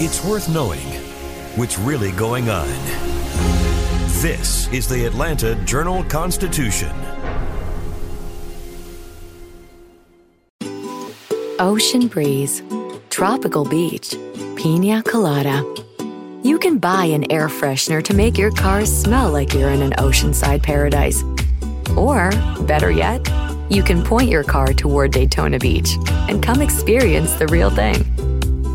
It's worth knowing what's really going on. This is the Atlanta Journal Constitution. Ocean breeze, tropical beach, pina colada. You can buy an air freshener to make your car smell like you're in an oceanside paradise. Or, better yet, you can point your car toward Daytona Beach and come experience the real thing.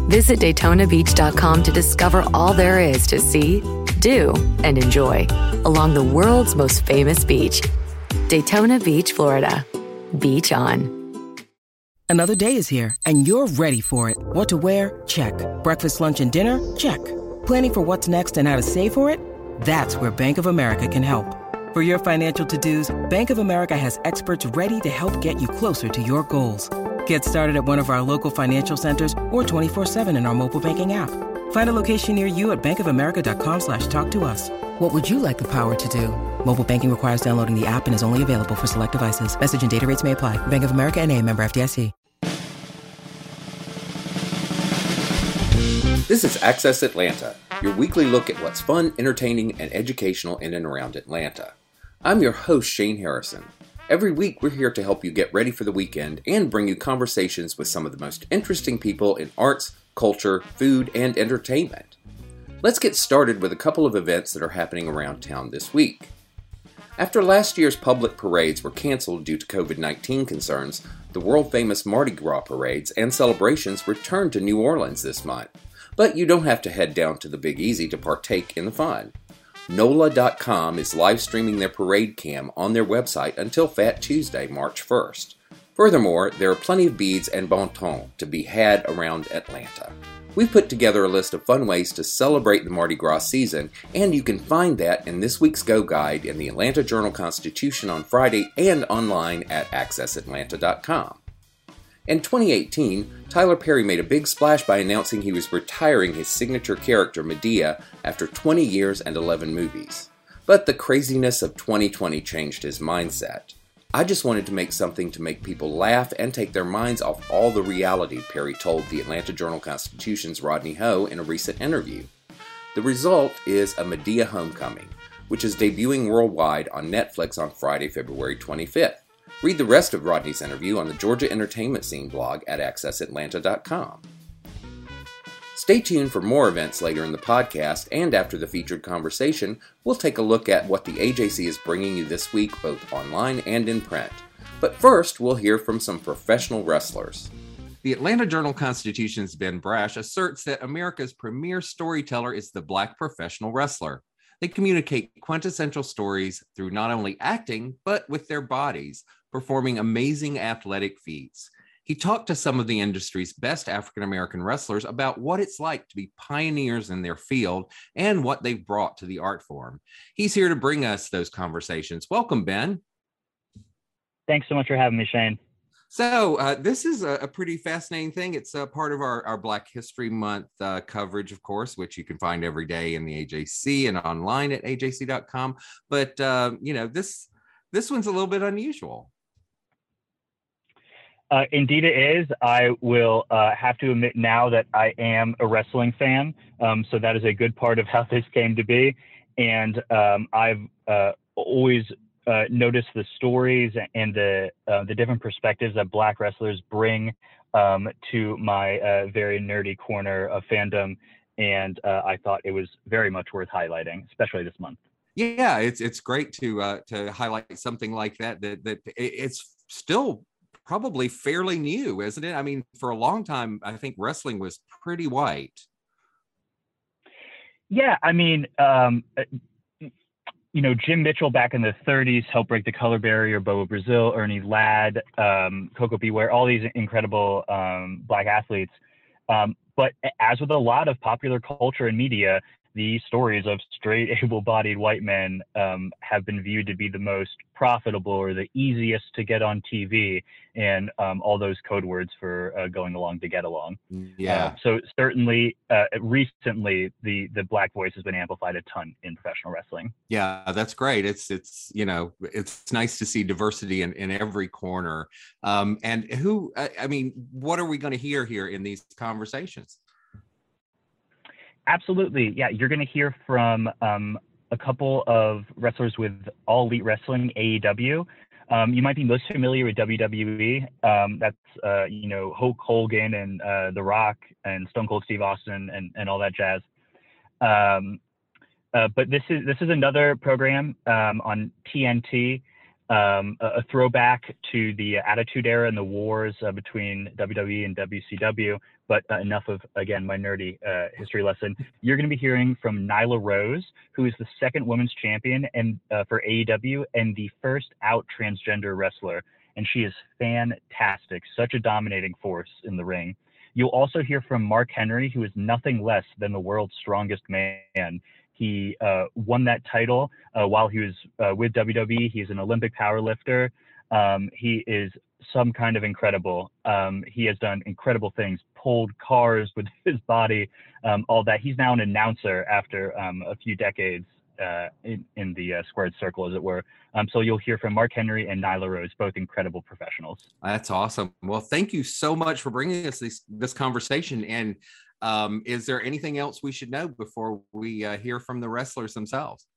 Visit DaytonaBeach.com to discover all there is to see, do, and enjoy along the world's most famous beach. Daytona Beach, Florida. Beach on. Another day is here, and you're ready for it. What to wear? Check. Breakfast, lunch, and dinner? Check. Planning for what's next and how to save for it? That's where Bank of America can help. For your financial to-dos, Bank of America has experts ready to help get you closer to your goals. Get started at one of our local financial centers or 24-7 in our mobile banking app. Find a location near you at bankofamerica.com slash talk to us. What would you like the power to do? Mobile banking requires downloading the app and is only available for select devices. Message and data rates may apply. Bank of America and a member FDIC. This is Access Atlanta, your weekly look at what's fun, entertaining, and educational in and around Atlanta. I'm your host, Shane Harrison. Every week, we're here to help you get ready for the weekend and bring you conversations with some of the most interesting people in arts, culture, food, and entertainment. Let's get started with a couple of events that are happening around town this week. After last year's public parades were canceled due to COVID 19 concerns, the world famous Mardi Gras parades and celebrations returned to New Orleans this month. But you don't have to head down to the Big Easy to partake in the fun. NOLA.com is live streaming their parade cam on their website until Fat Tuesday, March 1st. Furthermore, there are plenty of beads and bon temps to be had around Atlanta. We've put together a list of fun ways to celebrate the Mardi Gras season, and you can find that in this week's Go Guide in the Atlanta Journal Constitution on Friday and online at accessatlanta.com. In 2018, Tyler Perry made a big splash by announcing he was retiring his signature character Madea, after 20 years and 11 movies. But the craziness of 2020 changed his mindset. I just wanted to make something to make people laugh and take their minds off all the reality, Perry told the Atlanta Journal Constitution's Rodney Ho in a recent interview. The result is a Madea Homecoming, which is debuting worldwide on Netflix on Friday, February 25th. Read the rest of Rodney's interview on the Georgia Entertainment Scene blog at accessatlanta.com. Stay tuned for more events later in the podcast, and after the featured conversation, we'll take a look at what the AJC is bringing you this week, both online and in print. But first, we'll hear from some professional wrestlers. The Atlanta Journal Constitution's Ben Brash asserts that America's premier storyteller is the black professional wrestler. They communicate quintessential stories through not only acting, but with their bodies, performing amazing athletic feats. He talked to some of the industry's best African American wrestlers about what it's like to be pioneers in their field and what they've brought to the art form. He's here to bring us those conversations. Welcome, Ben. Thanks so much for having me, Shane. So uh, this is a, a, pretty fascinating thing. It's a part of our, our Black History Month uh, coverage, of course, which you can find every day in the AJC and online at ajc.com. But uh, you know this this one's a little bit unusual. Uh, indeed, it is. I will uh, have to admit now that I am a wrestling fan. Um, so that is a good part of how this came to be. And um, I've uh, always uh, noticed the stories and the uh, the different perspectives that Black wrestlers bring um, to my uh, very nerdy corner of fandom. And I thought it was very much worth highlighting, especially this month. Yeah, it's it's great to to highlight something like that. That that it's still probably fairly new, isn't it? I mean, for a long time, I think wrestling was pretty white. Yeah, I mean, um, uh, you know, Jim Mitchell back in the 30s helped break the color barrier. Bobo Brazil, Ernie Ladd, um, Koko B. Ware, all these incredible um, black athletes. Um, but as with a lot of popular culture and media, the stories of straight, able-bodied white men um, have been viewed to be the most profitable or the easiest to get on TV, and um, all those code words for uh, going along to get along. Yeah. Uh, so certainly, uh, recently, the the black voice has been amplified a ton in professional wrestling. Yeah, that's great. It's it's you know it's nice to see diversity in in every corner. Um, and who I, I mean, what are we going to hear here in these conversations? Absolutely. Yeah, you're going to hear from um, a couple of wrestlers with All Elite Wrestling AEW. Um, you might be most familiar with WWE. Um, that's uh, you know Hulk Hogan and uh, The Rock and Stone Cold Steve Austin and, and all that jazz. Um, uh, but this is this is another program um, on TNT, um, a, a, throwback to the Attitude Era and the wars uh, between WWE and WCW. But uh, enough of again my nerdy uh, history lesson. You're going to be hearing from Nyla Rose, who is the second women's champion and uh, for AEW and the first out transgender wrestler, and she is fantastic. Such a dominating force in the ring. You'll also hear from Mark Henry, who is nothing less than the world's strongest man. He uh, won that title uh, while he was uh, with WWE. He's an Olympic powerlifter. Um, he is some kind of incredible. Um, he has done incredible things, pulled cars with his body, um, all that. He's now an announcer after um, a few decades uh, in, in, the uh, squared circle, as it were. Um, so you'll hear from Mark Henry and Nyla Rose, both incredible professionals. That's awesome. Well, thank you so much for bringing us this, this conversation. And um, is there anything else we should know before we uh, hear from the wrestlers themselves?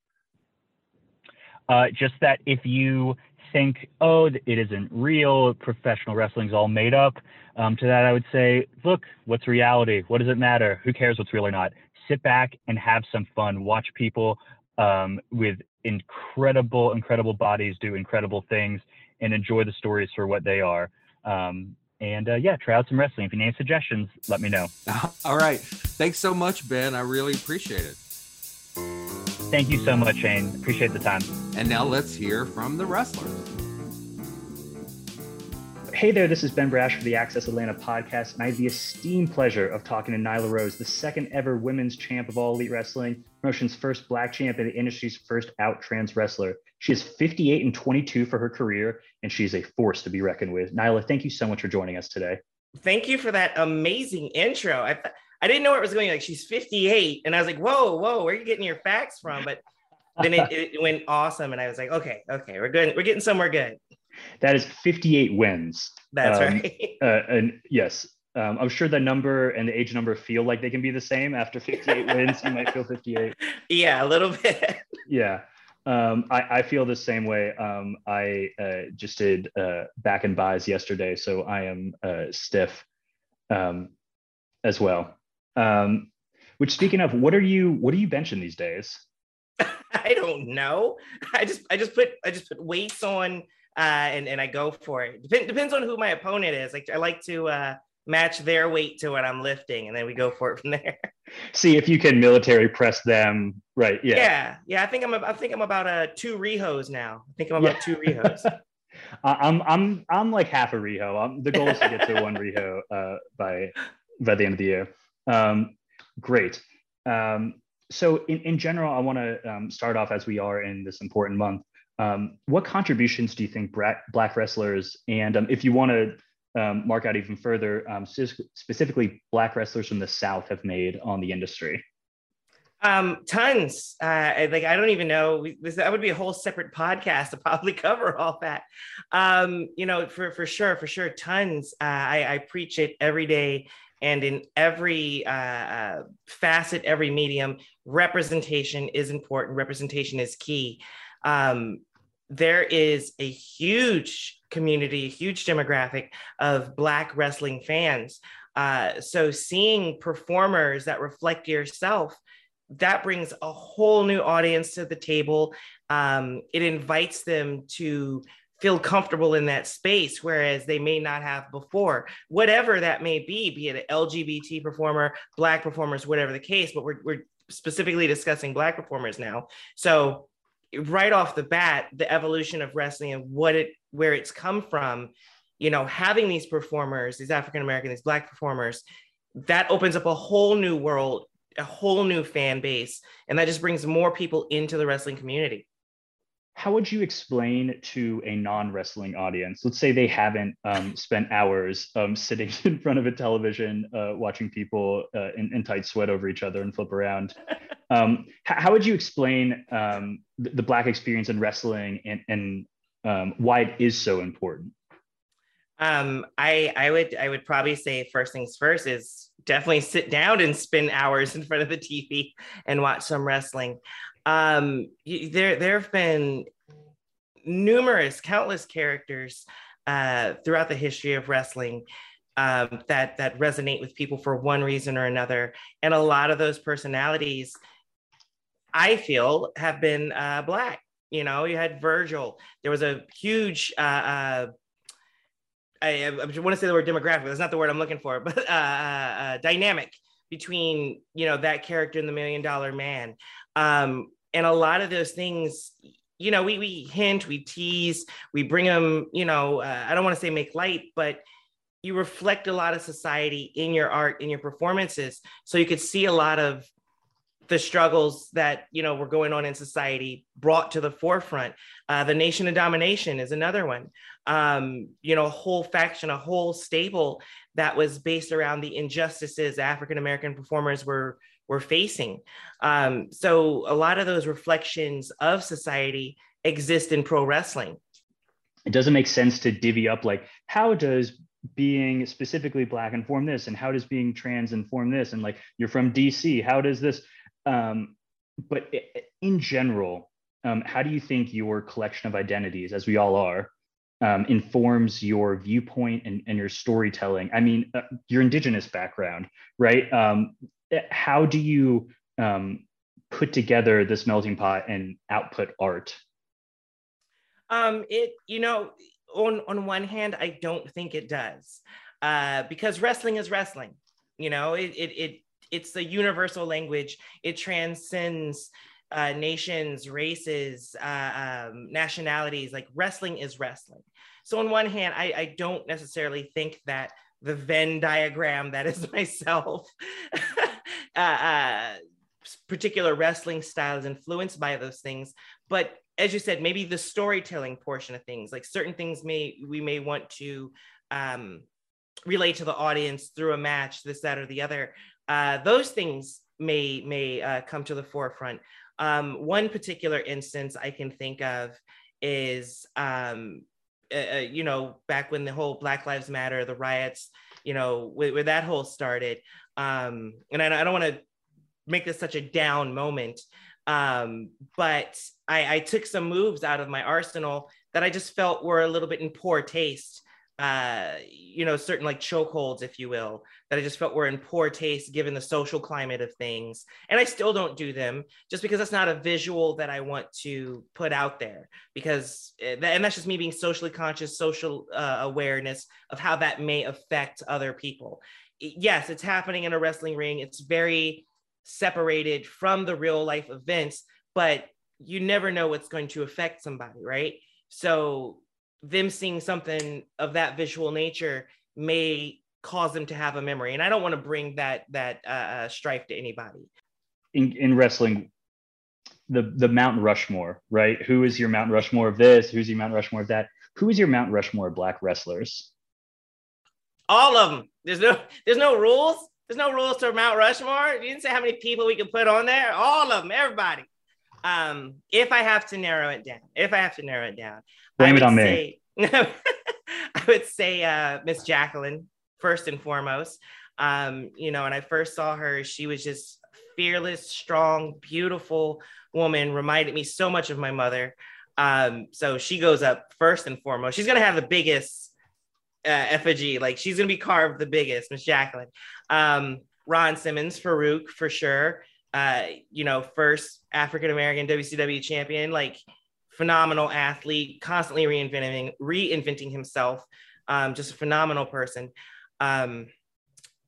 Uh, just that if you think, oh, it isn't real, professional wrestling's all made up, um, to that I would say, look, what's reality? What does it matter? Who cares what's real or not? Sit back and have some fun. Watch people um, with incredible, incredible bodies do incredible things and enjoy the stories for what they are. Um, and uh, yeah, try out some wrestling. If you need any suggestions, let me know. All right. Thanks so much, Ben. I really appreciate it. Thank you so much, Shane. Appreciate the time. And now let's hear from the wrestlers. Hey there, this is Ben Brash for the Access Atlanta podcast, and I have the esteemed pleasure of talking to Nyla Rose, the second ever women's champ of All Elite Wrestling, promotion's first black champ, and the industry's first out trans wrestler. She is 58 and 22 for her career, and she's a force to be reckoned with. Nyla, thank you so much for joining us today. Thank you for that amazing intro. I, I didn't know where it was going. Like she's 58, and I was like, whoa, whoa, where are you getting your facts from? But then it, it went awesome, and I was like, okay, okay, we're good. We're getting somewhere good. That is 58 wins. That's um, right. uh, and yes, um, I'm sure the number and the age number feel like they can be the same after 58 wins. You might feel 58. Yeah, a little bit. Yeah. Um, I, I, feel the same way. Um, I uh, just did uh, back and bis yesterday, so I am uh, stiff um, as well. Um, which, speaking of, what are you what are you benching these days? I don't know. I just I just put I just put weights on uh, and and I go for it. Dep- depends on who my opponent is. Like I like to uh, match their weight to what I'm lifting, and then we go for it from there. See if you can military press them, right? Yeah, yeah, yeah. I think I'm I think I'm about a two rehos now. I think I'm about yeah. two rehos. I'm I'm I'm like half a reho. I'm, the goal is to get to one reho uh, by by the end of the year. Um, great. Um, so in, in general, I want to um, start off as we are in this important month um, what contributions do you think black, wrestlers, and um, if you want to um, mark out even further, um, specifically black wrestlers from the South have made on the industry? Um, tons. Uh, like I don't even know. We, this that would be a whole separate podcast to probably cover all that. Um, you know, for for sure, for sure, tons. Uh, I, I preach it every day and in every uh, uh, facet, every medium, representation is important. Representation is key um, there is a huge community, huge demographic of Black wrestling fans. Uh, so seeing performers that reflect yourself, that brings a whole new audience to the table. Um, it invites them to feel comfortable in that space, whereas they may not have before, whatever that may be, be it an LGBT performer, Black performers, whatever the case, but we're, we're specifically discussing Black performers now. So right off the bat the evolution of wrestling and what it where it's come from you know having these performers these african american these black performers that opens up a whole new world a whole new fan base. And that just brings more people into the wrestling community how would you explain to a non-wrestling audience let's say they haven't um, spent hours um, sitting in front of a television uh, watching people uh, in, in, tight sweat over each other and flip around? Um, how would you explain um, the, the, black experience in wrestling and, and um, why it is so important? Um, I, I would I would probably say first things first is definitely sit down and spend hours in front of the TV and watch some wrestling. Um, there, there have been numerous, countless characters uh, throughout the history of wrestling um, that that resonate with people for one reason or another, and a lot of those personalities, I feel, have been uh, black. You know, you had Virgil. There was a huge. Uh, uh I, I, want to say the word demographic. That's not the word I'm looking for, but uh, uh, uh, dynamic between you know that character and the Million Dollar Man. Um, and a lot of those things you know, we we hint, we tease, we bring them, you know, uh, I don't want to say make light, but you reflect a lot of society in your art, in your performances. So you could see a lot of the struggles that you know were going on in society brought to the forefront. Uh, the Nation of Domination is another one. Um, you know, a whole faction, a whole stable that was based around the injustices African American performers were were facing. Um, so a lot of those reflections of society exist in pro wrestling. It doesn't make sense to divvy up like how does being specifically black inform this and how does being trans inform this and like you're from DC how does this um, but in general um, how do you think your collection of identities as we all are um, informs your viewpoint and, and your storytelling i mean uh, your indigenous background right um, how do you um, put together this melting pot and output art? Um, it you know on on one hand, I don't think it does uh, because wrestling is wrestling. You know, it it, it it's the universal language. It transcends uh, nations, races, uh, um, nationalities. Like wrestling is wrestling. So on one hand, I, I don't necessarily think that the Venn diagram that is myself uh, uh, particular wrestling style is influenced by those things. But as you said, maybe the storytelling portion of things, like certain things may we may want to um, relate to the audience through a match, this, that, or the other. Uh, those things may may uh, come to the forefront. Um, one particular instance I can think of is, um, uh, uh you know, back when the whole Black Lives Matter, the riots, you know, where, where that whole started. Um, and I, I don't want to make this such a down moment, um, but I, I took some moves out of my arsenal that I just felt were a little bit in poor taste uh, you know, certain like chokeholds, if you will, that I just felt were in poor taste given the social climate of things. And I still don't do them just because that's not a visual that I want to put out there. Because, eh, and that's just me being socially conscious, social uh, awareness of how that may affect other people. Yes, it's happening in a wrestling ring. It's very separated from the real life events, but you never know what's going to affect somebody, right? So them seeing something of that visual nature may cause them to have a memory. And i don't want to bring that that uh, uh, strife to anybody. In, in wrestling the the mount rushmore right? Who is your mount rushmore of this? Who's your mount rushmore of that? Who is your mount rushmore of black wrestlers? All of them there's no there's no rules. There's no rules to mount rushmore. You didn't say how many people we can put on there. All of them everybody um if i have to narrow it down if i have to narrow it down Blame it on say, me. I would say uh, Miss Jacqueline first and foremost. Um, you know, when I first saw her, she was just fearless, strong, beautiful woman. Reminded me so much of my mother. Um, so she goes up first and foremost. She's gonna have the biggest uh, effigy, like she's gonna be carved the biggest, Miss Jacqueline. Um, Ron Simmons, Farouk for sure. Uh, you know, first African American WCW champion. Like phenomenal athlete, constantly reinventing reinventing himself. Um, just a phenomenal person. Um,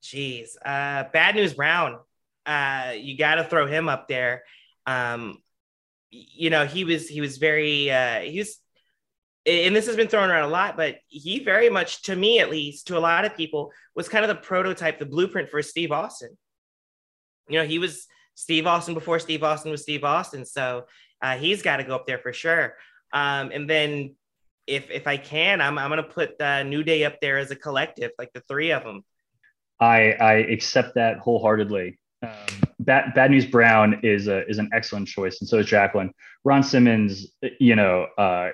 geez, uh, Bad News Brown. Uh, you got to throw him up there. Um, you know, he was he was very uh, he was, and this has been thrown around a lot, but he very much, to me at least, to a lot of people, was kind of the prototype, the blueprint for Steve Austin. You know, he was Steve Austin before Steve Austin was Steve Austin. So uh, he's got to go up there for sure. Um, and then if if I can, I'm I'm gonna put uh, New Day up there as a collective, like the three of them. I I accept that wholeheartedly. Um, Bad, Bad News Brown is a is an excellent choice, and so is Jacqueline. Ron Simmons, you know, uh,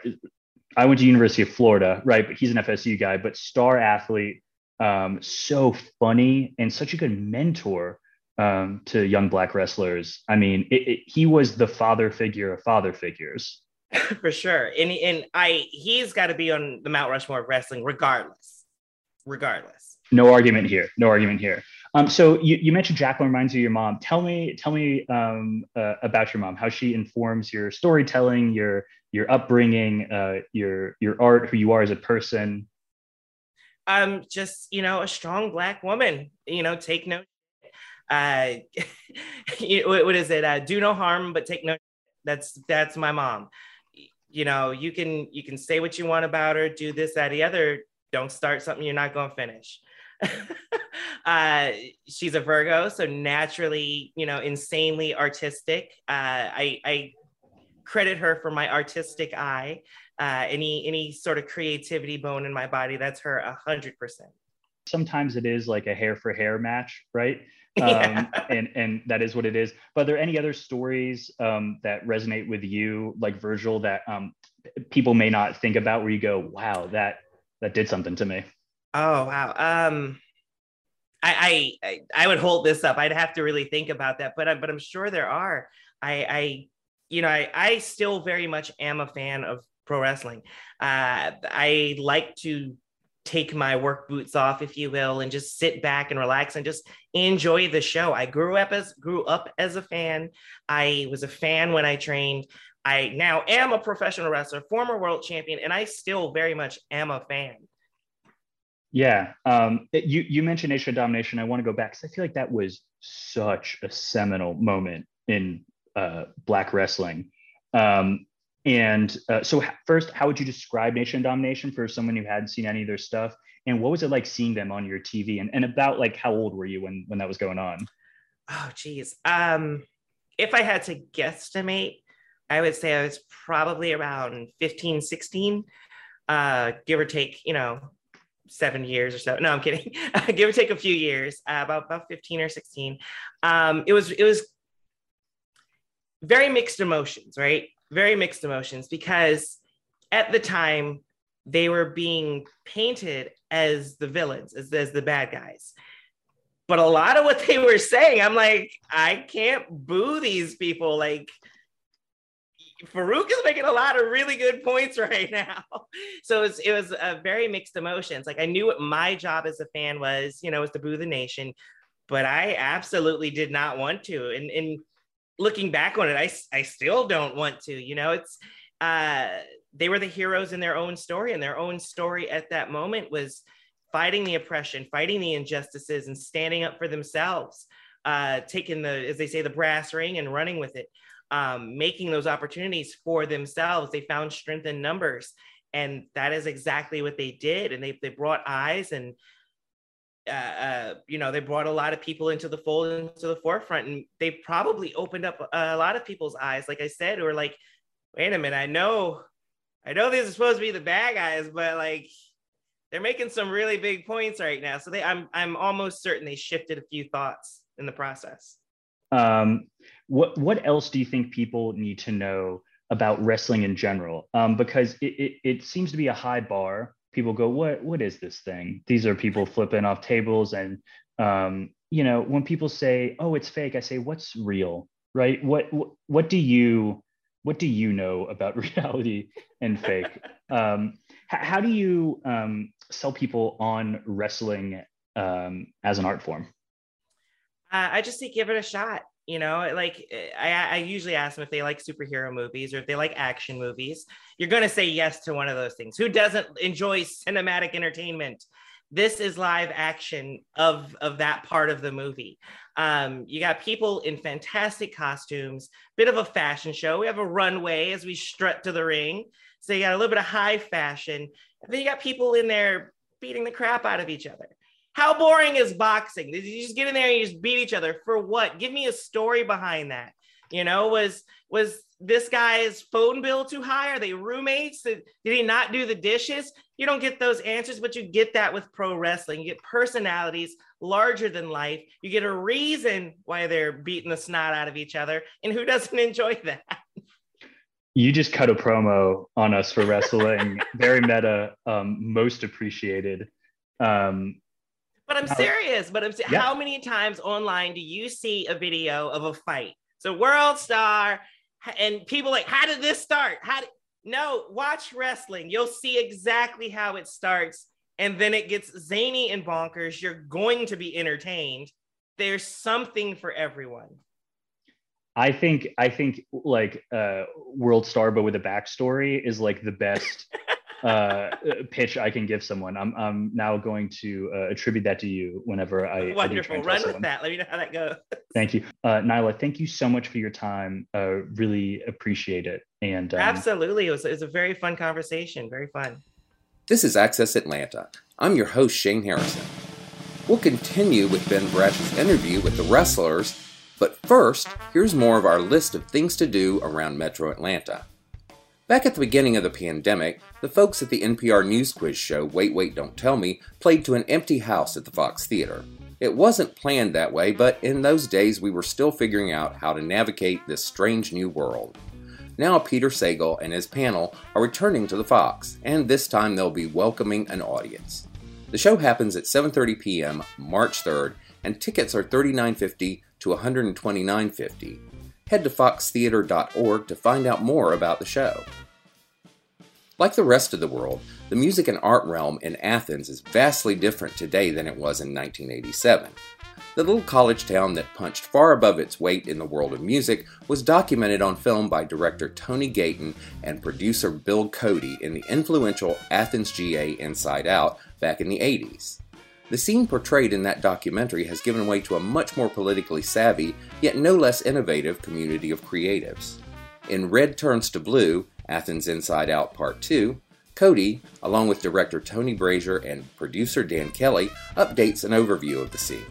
I went to University of Florida, right? But he's an FSU guy, but star athlete, um, so funny and such a good mentor um, to young black wrestlers. I mean, it, it, he was the father figure of father figures. For sure, and and I he's got to be on the Mount Rushmore of wrestling, regardless. Regardless. No argument here. No argument here. Um, so you, you mentioned Jacqueline reminds you of your mom. Tell me, tell me um, uh, about your mom. How she informs your storytelling, your your upbringing, uh, your your art, who you are as a person. Um, just you know, a strong black woman. You know, take no. Uh, what is it? Uh, do no harm, but take no. That's that's my mom. You know, you can you can say what you want about her, do this, that, the other. Don't start something you're not going to finish. uh, she's a Virgo, so naturally, you know, insanely artistic. Uh, I, I credit her for my artistic eye. Uh, any any sort of creativity bone in my body, that's her a hundred percent. Sometimes it is like a hair for hair match, right? Um, and and that is what it is. But are there any other stories um, that resonate with you, like Virgil, that um, people may not think about, where you go, "Wow, that that did something to me." Oh wow. Um, I, I I would hold this up. I'd have to really think about that, but I, but I'm sure there are. I I you know I I still very much am a fan of pro wrestling. Uh, I like to take my work boots off, if you will, and just sit back and relax and just enjoy the show. I grew up as grew up as a fan. I was a fan when I trained. I now am a professional wrestler, former world champion, and I still very much am a fan. Yeah, um, you you mentioned Nation Domination. I want to go back because I feel like that was such a seminal moment in uh, Black wrestling. Um, and uh, so, first, how would you describe Nation Domination for someone who hadn't seen any of their stuff? And what was it like seeing them on your TV? And, and about like how old were you when when that was going on? Oh, geez. Um, if I had to guesstimate, I would say I was probably around 15, 16, uh, give or take, you know, seven years or so. No, I'm kidding. Give or take a few years, uh, about about 15 or 16. Um, it was it was very mixed emotions, right? Very mixed emotions because at the time they were being painted as the villains, as, as the bad guys. But a lot of what they were saying, I'm like, I can't boo these people. Like, Farouk is making a lot of really good points right now. So it was, it was a very mixed emotions. Like I knew what my job as a fan was, you know, was to boo the nation, but I absolutely did not want to. And, and looking back on it, I, I still don't want to, you know, it's, uh, they were the heroes in their own story and their own story at that moment was fighting the oppression, fighting the injustices and standing up for themselves, uh, taking the, as they say, the brass ring and running with it um, making those opportunities for themselves. They found strength in numbers. And that is exactly what they did. And they, they brought eyes and, uh, uh, you know, they brought a lot of people into the fold, into the forefront. And they probably opened up a, lot of people's eyes, like I said, are like, wait a minute, I know, I know these are supposed to be the bad guys, but like, they're making some really big points right now. So they, I'm, I'm almost certain they shifted a few thoughts in the process. Um, what what else do you think people need to know about wrestling in general? Um, because it, it, it seems to be a high bar. People go, what what is this thing? These are people flipping off tables, and um, you know, when people say, "Oh, it's fake," I say, "What's real?" Right? What what, what do you what do you know about reality and fake? um, h- how do you um, sell people on wrestling um, as an art form? Uh, I just say give it a shot. You know, like I, I usually ask them if they like superhero movies or if they like action movies. You're going to say yes to one of those things. Who doesn't enjoy cinematic entertainment? This is live action of, of that part of the movie. Um, you got people in fantastic costumes, bit of a fashion show. We have a runway as we strut to the ring. So you got a little bit of high fashion. And then you got people in there beating the crap out of each other. How boring is boxing? Did you just get in there and you just beat each other for what? Give me a story behind that. You know, was was this guy's phone bill too high? Are they roommates? Did, did he not do the dishes? You don't get those answers, but you get that with pro wrestling. You get personalities larger than life. You get a reason why they're beating the snot out of each other. And who doesn't enjoy that? You just cut a promo on us for wrestling. Very meta, um, most appreciated. Um, But I'm serious. But I'm se- Yeah. how many times online do you see a video of a fight? So world star, and people like, how did this start? How did no watch wrestling? You'll see exactly how it starts, and then it gets zany and bonkers. You're going to be entertained. There's something for everyone. I think I think like uh, World Star, but with a backstory, is like the best uh, pitch I can give someone. I'm I'm now going to uh, attribute that to you whenever I I do try Wonderful. and tell Run with someone. that. Let me know how that goes. Thank you, uh, Nyla. Thank you so much for your time. Uh, really appreciate it. And um, Absolutely. It was, it was a very fun conversation. Very fun. This is Access Atlanta. I'm your host, Shane Harrison. We'll continue with Ben Brash's interview with the wrestlers, but first, here's more of our list of things to do around Metro Atlanta. Back at the beginning of the pandemic, the folks at the NPR News Quiz show Wait, Wait, Don't Tell Me played to an empty house at the Fox Theater. It wasn't planned that way, but in those days we were still figuring out how to navigate this strange new world. Now Peter Sagal and his panel are returning to the Fox, and this time they'll be welcoming an audience. The show happens at 7:30 p.m. March 3rd, and tickets are $39.50 to $129.50. Head to foxtheater.org to find out more about the show. Like the rest of the world, the music and art realm in Athens is vastly different today than it was in 1987. The little college town that punched far above its weight in the world of music was documented on film by director Tony Gayton and producer Bill Cody in the influential Athens GA Inside Out back in the 80s. The scene portrayed in that documentary has given way to a much more politically savvy, yet no less innovative community of creatives. In Red Turns to Blue, Athens Inside Out Part 2, Cody, along with director Tony Brazier and producer Dan Kelly, updates an overview of the scene.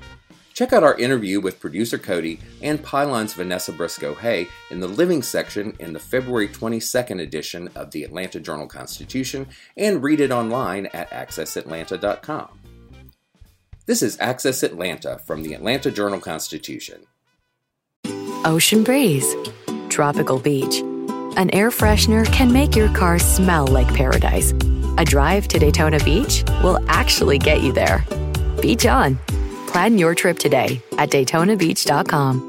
Check out our interview with producer Cody and Pylon's Vanessa Briscoe Hay in the Living section in the February 22nd edition of the Atlanta Journal Constitution and read it online at accessatlanta.com. This is Access Atlanta from the Atlanta Journal Constitution. Ocean breeze, tropical beach. An air freshener can make your car smell like paradise. A drive to Daytona Beach will actually get you there. Beach on. Plan your trip today at DaytonaBeach.com.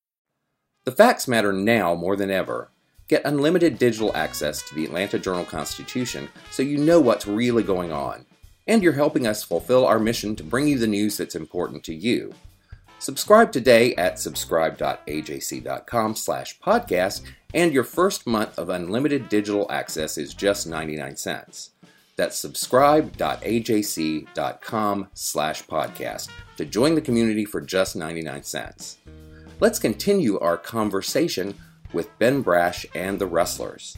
The facts matter now more than ever. Get unlimited digital access to the Atlanta Journal Constitution so you know what's really going on. And you're helping us fulfill our mission to bring you the news that's important to you. Subscribe today at subscribe.ajc.com slash podcast, and your first month of unlimited digital access is just 99 cents. That's subscribe.ajc.com slash podcast to join the community for just 99 cents. Let's continue our conversation with Ben Brash and the wrestlers.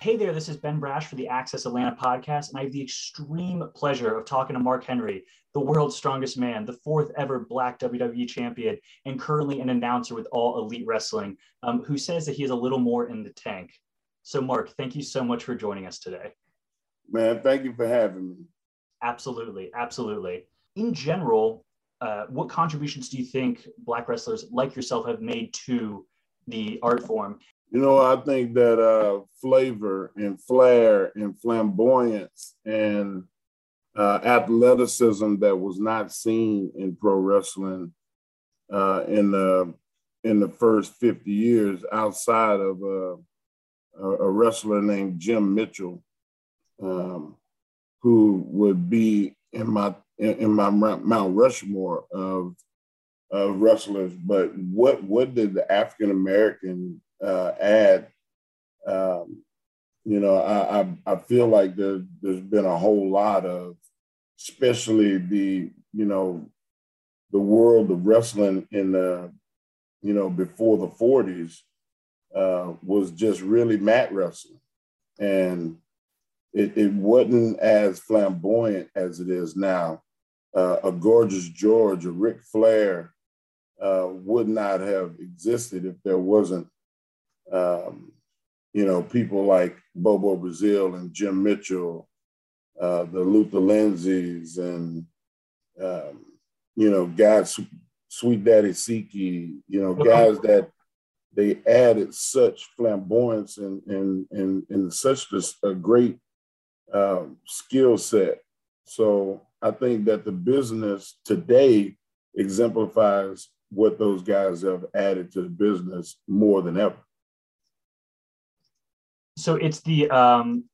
Hey there, this is Ben Brash for the Access Atlanta podcast, and I have the extreme pleasure of talking to Mark Henry, the world's strongest man, the fourth ever Black WWE champion, and currently an announcer with All Elite Wrestling, um, who says that he has a little more in the tank. So, Mark, thank you so much for joining us today. Man, thank you for having me. Absolutely, absolutely. In general, uh, what contributions do you think Black wrestlers like yourself have made to the art form? You know, I think that uh, flavor and flair and flamboyance and uh, athleticism that was not seen in pro wrestling uh, in the in the first 50 years outside of uh, a, a wrestler named Jim Mitchell, um, who would be in my in, in my Mount Rushmore of of wrestlers. But what what did the African American uh, add? Um, you know, I, I I feel like there there's been a whole lot of, especially the you know, the world of wrestling in the, you know, before the 40s uh, was just really mat wrestling, and it, it wasn't as flamboyant as it is now. Uh, a Gorgeous George, a Ric Flair uh, would not have existed if there wasn't, um, you know, people like Bobo Brazil and Jim Mitchell, uh, the Luther Lindsays, and um, you know, guys, Sweet Daddy Siki, you know, guys that they added such flamboyance and and and, and such a, a great um, skill set. So I think that the business today exemplifies what those guys have added to the business more than ever. So it's the um,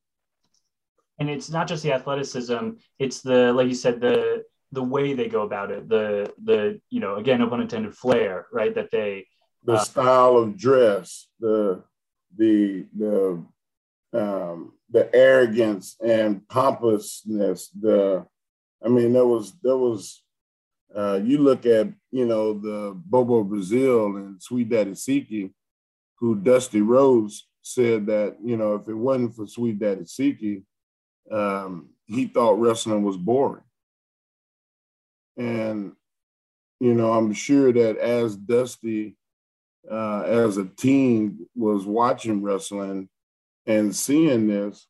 and it's not just the athleticism; it's the like you said the the way they go about it, the the you know again no pun intended flair, right? That they the uh, style of dress, the the the um, the arrogance and pompousness, the I mean, there was there was uh, you look at you know the Bobo Brazil and Sweet Daddy Siki, who Dusty Rhodes said that you know if it wasn't for Sweet Daddy Siki, um, he thought wrestling was boring. And you know, I'm sure that as Dusty, uh, as a teen, was watching wrestling and seeing this,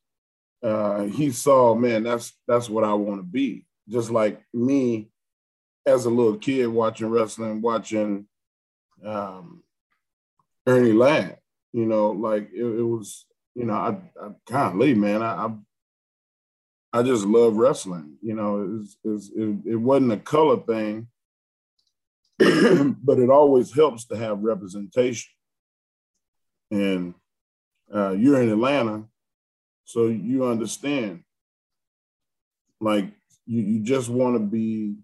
uh, he saw, man, that's that's what I want to be just like me as a little kid watching wrestling, watching um, Ernie Ladd. You know, like it, it was, you know, I, I leave, man. I, I, I just love wrestling. You know, it, was, it, was, it, it wasn't a color thing, but it always helps to have representation. And uh, you're in Atlanta, so you understand. Like you, you just want to be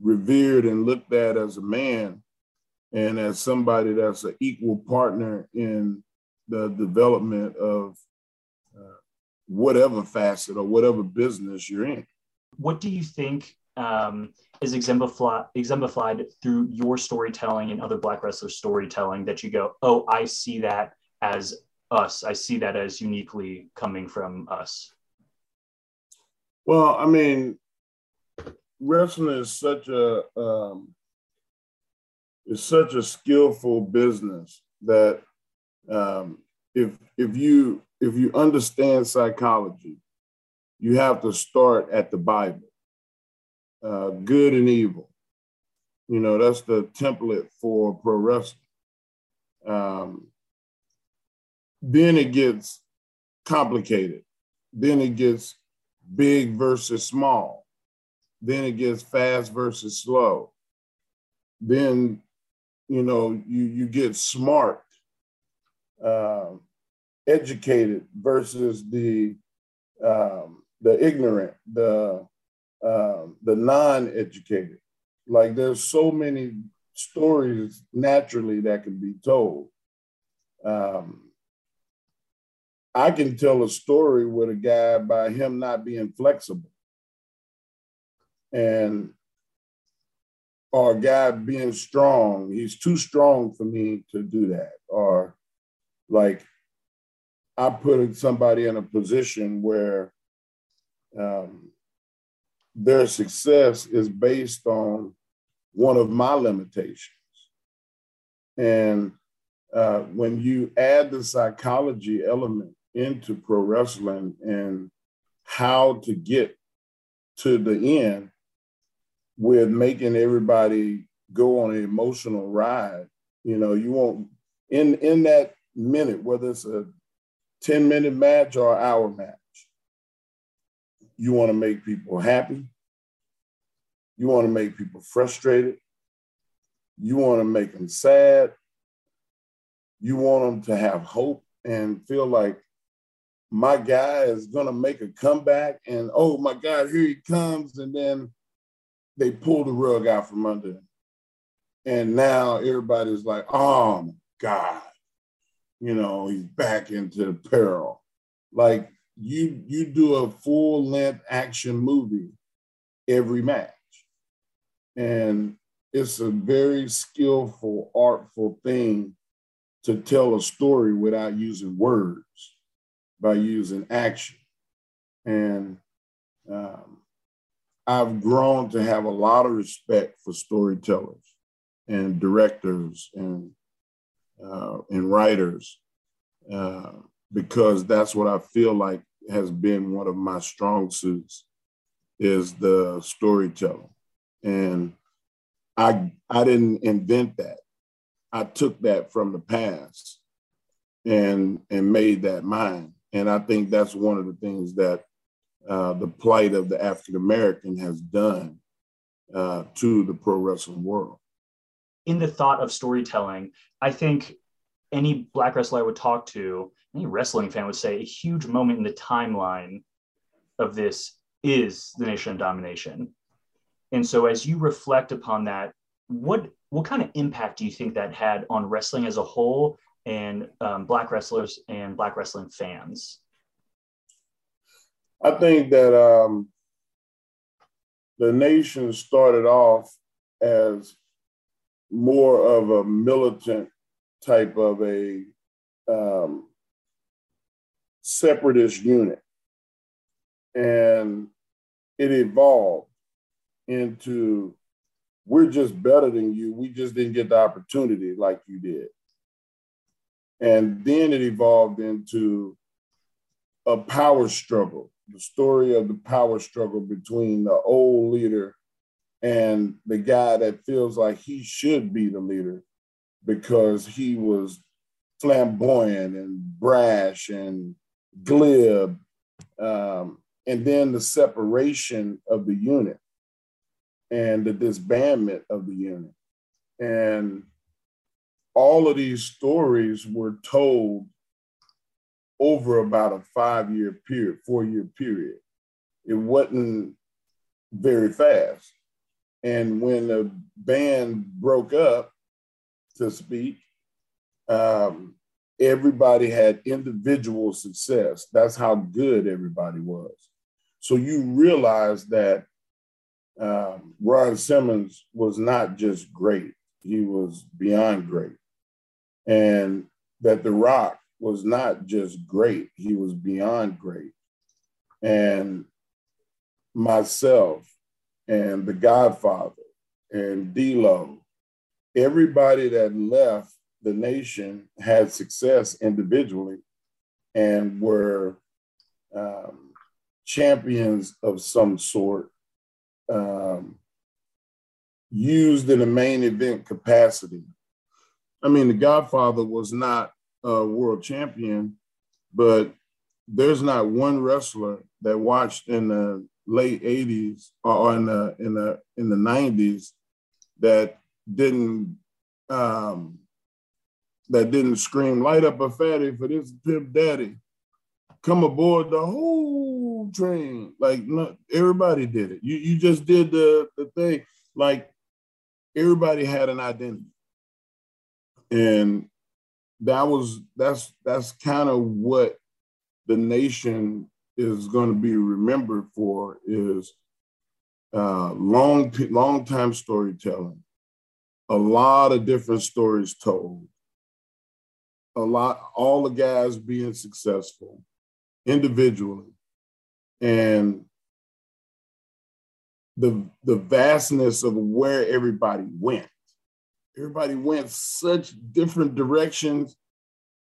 revered and looked at as a man and as somebody that's an equal partner in the development of uh, whatever facet or whatever business you're in. What do you think um, is exemplified, exemplified through your storytelling and other Black wrestlers' storytelling that you go, oh, I see that as us. I see that as uniquely coming from us? Well, I mean, wrestling is such a um, is such a skillful business that um, if if you if you understand psychology, you have to start at the Bible, uh, good and evil. You know that's the template for pro wrestling. Um, then it gets complicated. Then it gets big versus small then it gets fast versus slow. Then, you know, you, you get smart, uh, educated versus the um, the ignorant, the uh, the non-educated. Like there's so many stories naturally that can be told. Um, I can tell a story with a guy by him not being flexible and or guy being strong, he's too strong for me to do that. Or like I put somebody in a position where um, their success is based on one of my limitations. And uh, when you add the psychology element into pro wrestling and how to get to the end, with making everybody go on an emotional ride. You know, you won't in in that minute, whether it's a 10 minute match or hour match, you want to make people happy. You want to make people frustrated. You want to make them sad. You want them to have hope and feel like my guy is going to make a comeback and oh my God, here he comes. And then they pulled the rug out from under him. And now everybody's like, oh my God, you know, he's back into peril. Like you you do a full length action movie every match. And it's a very skillful, artful thing to tell a story without using words, by using action. And um, I've grown to have a lot of respect for storytellers and directors and uh, and writers uh, because that's what I feel like has been one of my strong suits is the storytelling. And I I didn't invent that. I took that from the past and and made that mine. And I think that's one of the things that uh, the plight of the African American has done uh, to the pro wrestling world. In the thought of storytelling, I think any black wrestler I would talk to, any wrestling fan would say a huge moment in the timeline of this is the Nation of Domination. And so, as you reflect upon that, what what kind of impact do you think that had on wrestling as a whole and um, black wrestlers and black wrestling fans? I think that um, the nation started off as more of a militant type of a um, separatist unit. And it evolved into we're just better than you. We just didn't get the opportunity like you did. And then it evolved into a power struggle, the story of the power struggle between the old leader and the guy that feels like he should be the leader because he was flamboyant and brash and glib. Um, and then the separation of the unit and the disbandment of the unit. And all of these stories were told over about a five year period, four year period. It wasn't very fast. And when the band broke up, to speak, um, everybody had individual success. That's how good everybody was. So you realize that um, Ron Simmons was not just great, he was beyond great. And that The Rock was not just great, he was beyond great. And myself and The Godfather and D'Lo, everybody that left the nation had success individually and were um, champions of some sort um, used in a main event capacity. I mean, The Godfather was not a world champion, but there's not one wrestler that watched in the late 80s or in the in the in the 90s that didn't um, that didn't scream light up a fatty for this pimp daddy come aboard the whole train. Like no, everybody did it. You you just did the the thing. Like everybody had an identity, and that was that's that's kind of what the nation is going to be remembered for is uh, long long time storytelling, a lot of different stories told, a lot all the guys being successful individually. And the the vastness of where everybody went everybody went such different directions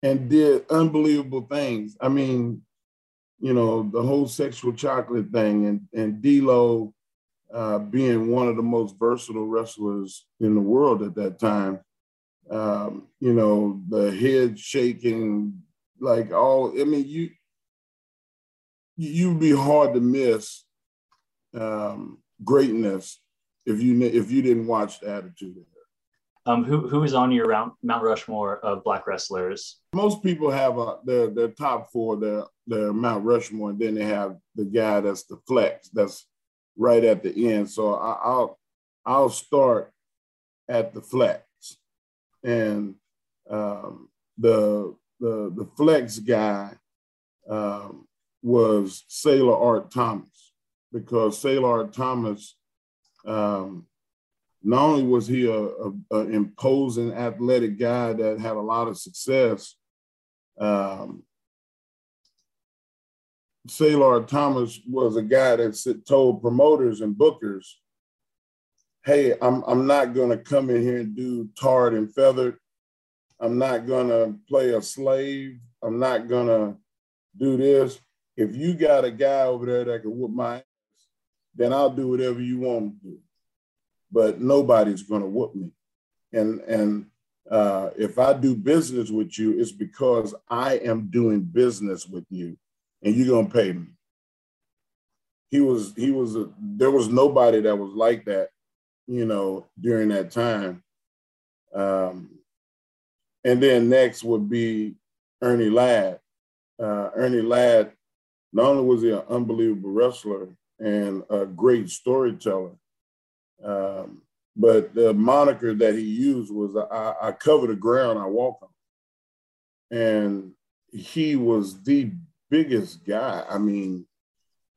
and did unbelievable things i mean you know the whole sexual chocolate thing and and D'Lo uh, being one of the most versatile wrestlers in the world at that time um, you know the head shaking like all i mean you you'd be hard to miss um, greatness if you if you didn't watch the Attitude. Um, who who is on your Mount Rushmore of black wrestlers? Most people have a, their their top four, the their Mount Rushmore, and then they have the guy that's the flex, that's right at the end. So I, I'll I'll start at the flex, and um, the the the flex guy um, was Sailor Art Thomas, because Sailor Art Thomas, um, not only was he a, a, a, imposing athletic guy that had a lot of success, um, Sailor Thomas was a guy that told promoters and bookers, "Hey, I'm I'm not going to come in here and do tarred and feathered. I'm not going to play a slave. I'm not going to do this. If you got a guy over there that can whoop my ass, then I'll do whatever you want to do. But nobody's going to whoop me. And and uh, if I do business with you, it's because I am doing business with you, and you're gonna pay me. He was he was a, there was nobody that was like that, you know, during that time. Um, and then next would be Ernie Ladd. Uh, Ernie Ladd, not only was he an unbelievable wrestler and a great storyteller, um, but the moniker that he used was I, I cover the ground I walk on. And he was the biggest guy. I mean,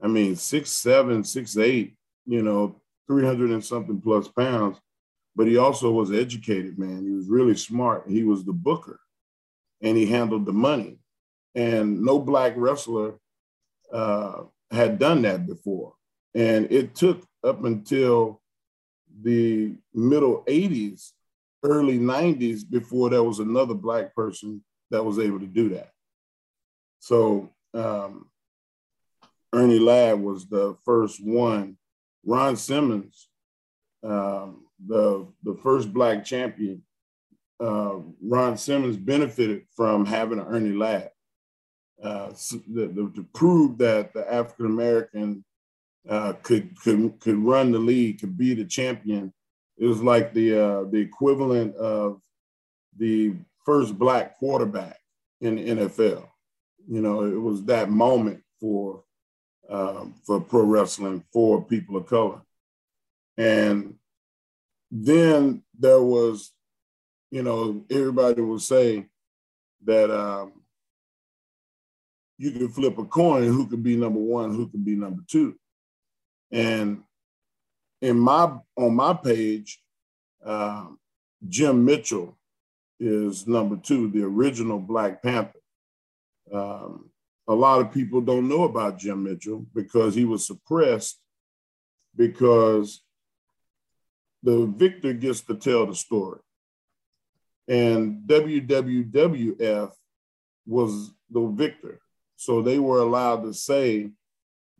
I mean, six seven, six eight, you know, 300 and something plus pounds. But he also was educated, man. He was really smart. He was the booker and he handled the money. And no black wrestler uh, had done that before. And it took up until the middle 80s, early 90s before there was another Black person that was able to do that. So um, Ernie Ladd was the first one. Ron Simmons, um, the, the first Black champion, uh, Ron Simmons benefited from having an Ernie Ladd. Uh, the, the, to prove that the African American uh, could could could run the league, could be the champion. It was like the uh, the equivalent of the first black quarterback in the NFL. You know, it was that moment for um, for pro wrestling for people of color, and then there was, you know, everybody would say that um, you could flip a coin who could be number one, who could be number two. And in my on my page, uh, Jim Mitchell is number two, the original Black Panther. Um, a lot of people don't know about Jim Mitchell because he was suppressed because the victor gets to tell the story. And WWWF was the victor. So they were allowed to say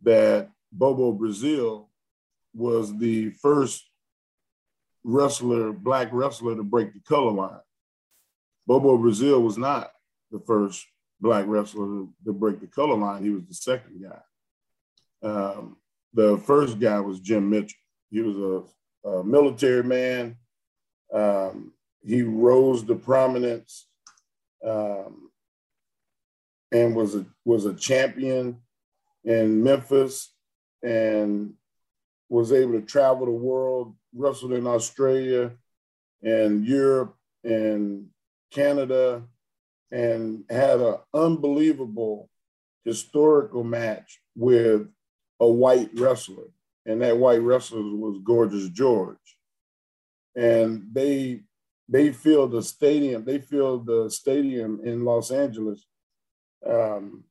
that Bobo Brazil was the first wrestler, black wrestler to break the color line. Bobo Brazil was not the first black wrestler to break the color line. He was the second guy. Um, the first guy was Jim Mitchell. He was a, a military man. Um, he rose to prominence um, and was a, was a champion in Memphis and was able to travel the world, wrestled in Australia and Europe and Canada, and had an unbelievable historical match with a white wrestler. And that white wrestler was Gorgeous George. And they they filled the stadium, they filled the stadium in Los Angeles um,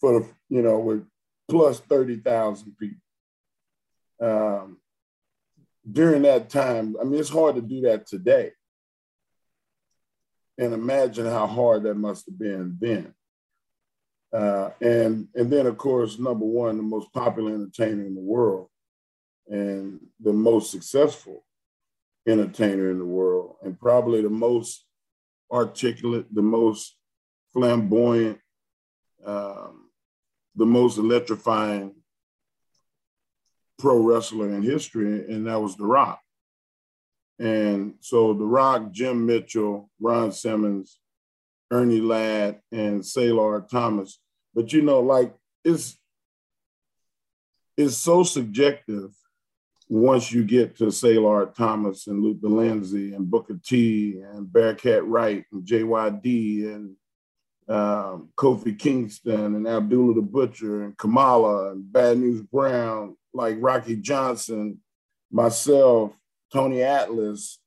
for the, you know, with plus 30,000 people. Um, during that time, I mean, it's hard to do that today. And imagine how hard that must have been then. Uh, and and then of course number one, the most popular entertainer in the world, and the most successful entertainer in the world, and probably the most articulate, the most flamboyant, um, the most electrifying pro wrestler in history, and that was The Rock. And so The Rock, Jim Mitchell, Ron Simmons, Ernie Ladd, and Sailor Thomas. But you know, like it's it's so subjective once you get to Sailor Thomas and Luther Lindsay and Booker T and Bearcat Wright and JYD and um, Kofi Kingston and Abdullah the Butcher and Kamala and Bad News Brown, like Rocky Johnson, myself, Tony Atlas,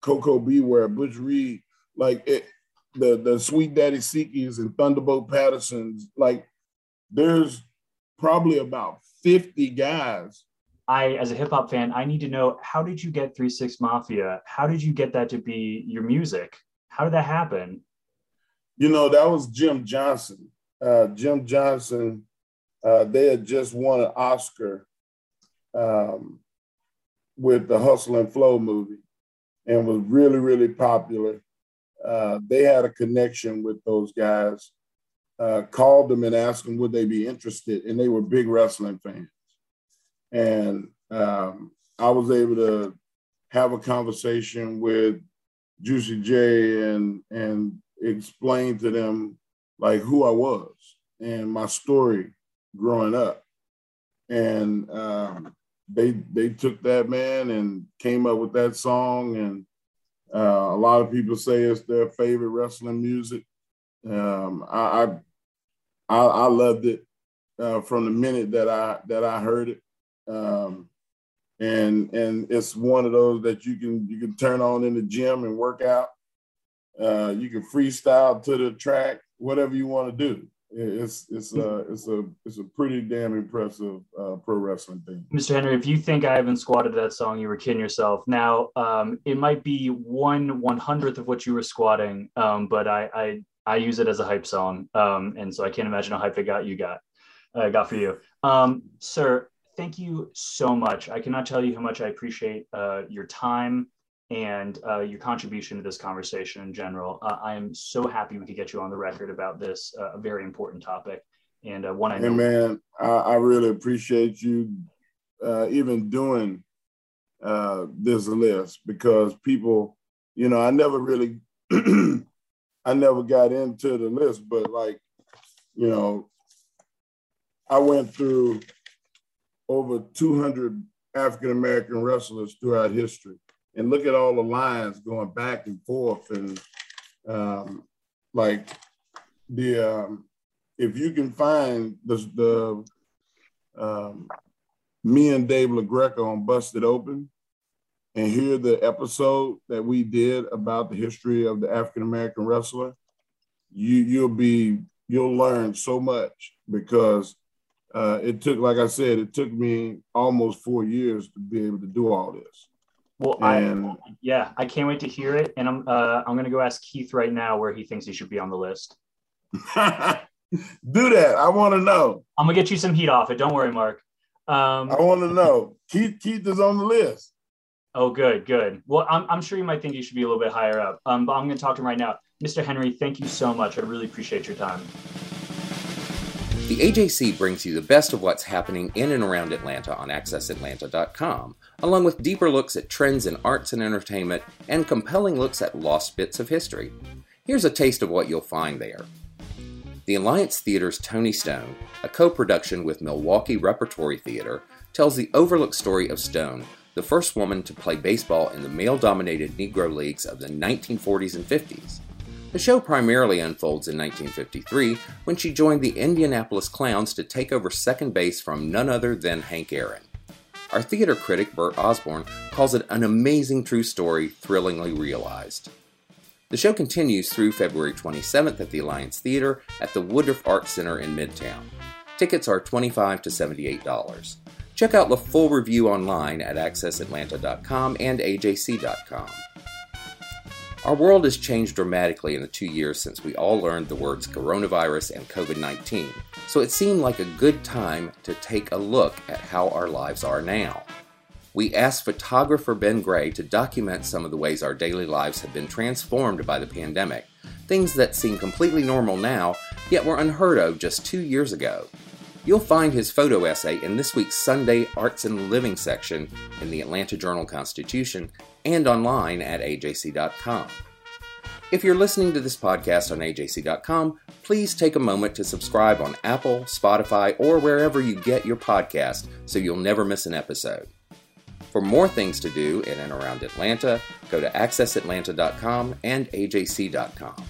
Koko B. Ware, Butch Reed, like it, the the Sweet Daddy Sikis and Thunderbolt Pattersons. Like there's probably about 50 guys. I, as a hip hop fan, I need to know how did you get Three Six Mafia? How did you get that to be your music? How did that happen? You know, that was Jim Johnson. Uh, Jim Johnson, uh, they had just won an Oscar um, with the Hustle and Flow movie and was really, really popular. Uh, they had a connection with those guys, uh, called them and asked them would they be interested, and they were big wrestling fans. And um, I was able to have a conversation with Juicy J and and explain to them like who I was and my story growing up. And um, they they took that man and came up with that song and uh, a lot of people say it's their favorite wrestling music. Um, I, I, I loved it uh, from the minute that I that I heard it, um, and and it's one of those that you can you can turn on in the gym and work out. Uh, you can freestyle to the track, whatever you want to do it's it's a it's a it's a pretty damn impressive uh, pro wrestling thing. Mr. Henry, if you think I haven't squatted that song, you were kidding yourself. Now, um, it might be one one hundredth of what you were squatting, um, but I, I I use it as a hype song, um, and so I can't imagine how hype it got you got uh, got for you, um, sir. Thank you so much. I cannot tell you how much I appreciate uh, your time and uh, your contribution to this conversation in general. Uh, I am so happy we could get you on the record about this uh, very important topic and uh, one I know. Hey man, I, I really appreciate you uh, even doing uh, this list because people, you know, I never really, I never got into the list, but like, you know, I went through over 200 African American wrestlers throughout history and look at all the lines going back and forth and um, like the um, if you can find the the um, me and Dave LaGreca on Busted Open and hear the episode that we did about the history of the African American wrestler, you you'll be you'll learn so much because uh, it took, like I said, it took me almost four years to be able to do all this. Well, and, I yeah, I can't wait to hear it, and I'm uh, I'm gonna go ask Keith right now where he thinks he should be on the list. Do that. I want to know. I'm gonna get you some heat off it. Don't worry, Mark. Um, I want to know. Keith Keith is on the list. Oh, good, good. Well, I'm, I'm sure you might think you should be a little bit higher up. Um, but I'm going to talk to him right now. Mr. Henry, thank you so much. I really appreciate your time. The AJC brings you the best of what's happening in and around Atlanta on AccessAtlanta.com, along with deeper looks at trends in arts and entertainment and compelling looks at lost bits of history. Here's a taste of what you'll find there. The Alliance Theater's Toni Stone, a co production with Milwaukee Repertory Theater, tells the overlooked story of Stone, the first woman to play baseball in the male dominated Negro Leagues of the 1940s and 50s. The show primarily unfolds in 1953 when she joined the Indianapolis Clowns to take over second base from none other than Hank Aaron. Our theater critic Bert Osborne calls it an amazing true story, thrillingly realized. The show continues through February 27th at the Alliance Theater at the Woodruff Arts Center in Midtown. Tickets are 25 to $78. Check out the full review online at accessatlanta.com and ajc.com. Our world has changed dramatically in the two years since we all learned the words coronavirus and COVID 19, so it seemed like a good time to take a look at how our lives are now. We asked photographer Ben Gray to document some of the ways our daily lives have been transformed by the pandemic, things that seem completely normal now, yet were unheard of just two years ago. You'll find his photo essay in this week's Sunday Arts and Living section in the Atlanta Journal Constitution and online at ajc.com. If you're listening to this podcast on ajc.com, please take a moment to subscribe on Apple, Spotify, or wherever you get your podcast so you'll never miss an episode. For more things to do in and around Atlanta, go to accessatlanta.com and ajc.com.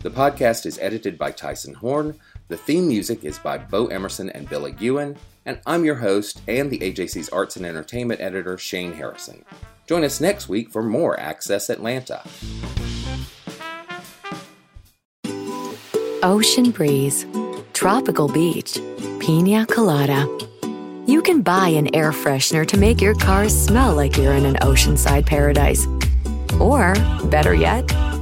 The podcast is edited by Tyson Horn. The theme music is by Bo Emerson and Billy Ewan, and I'm your host and the AJC's Arts and Entertainment editor, Shane Harrison. Join us next week for more Access Atlanta. ocean breeze, tropical beach, pina colada. You can buy an air freshener to make your car smell like you're in an oceanside paradise. Or, better yet,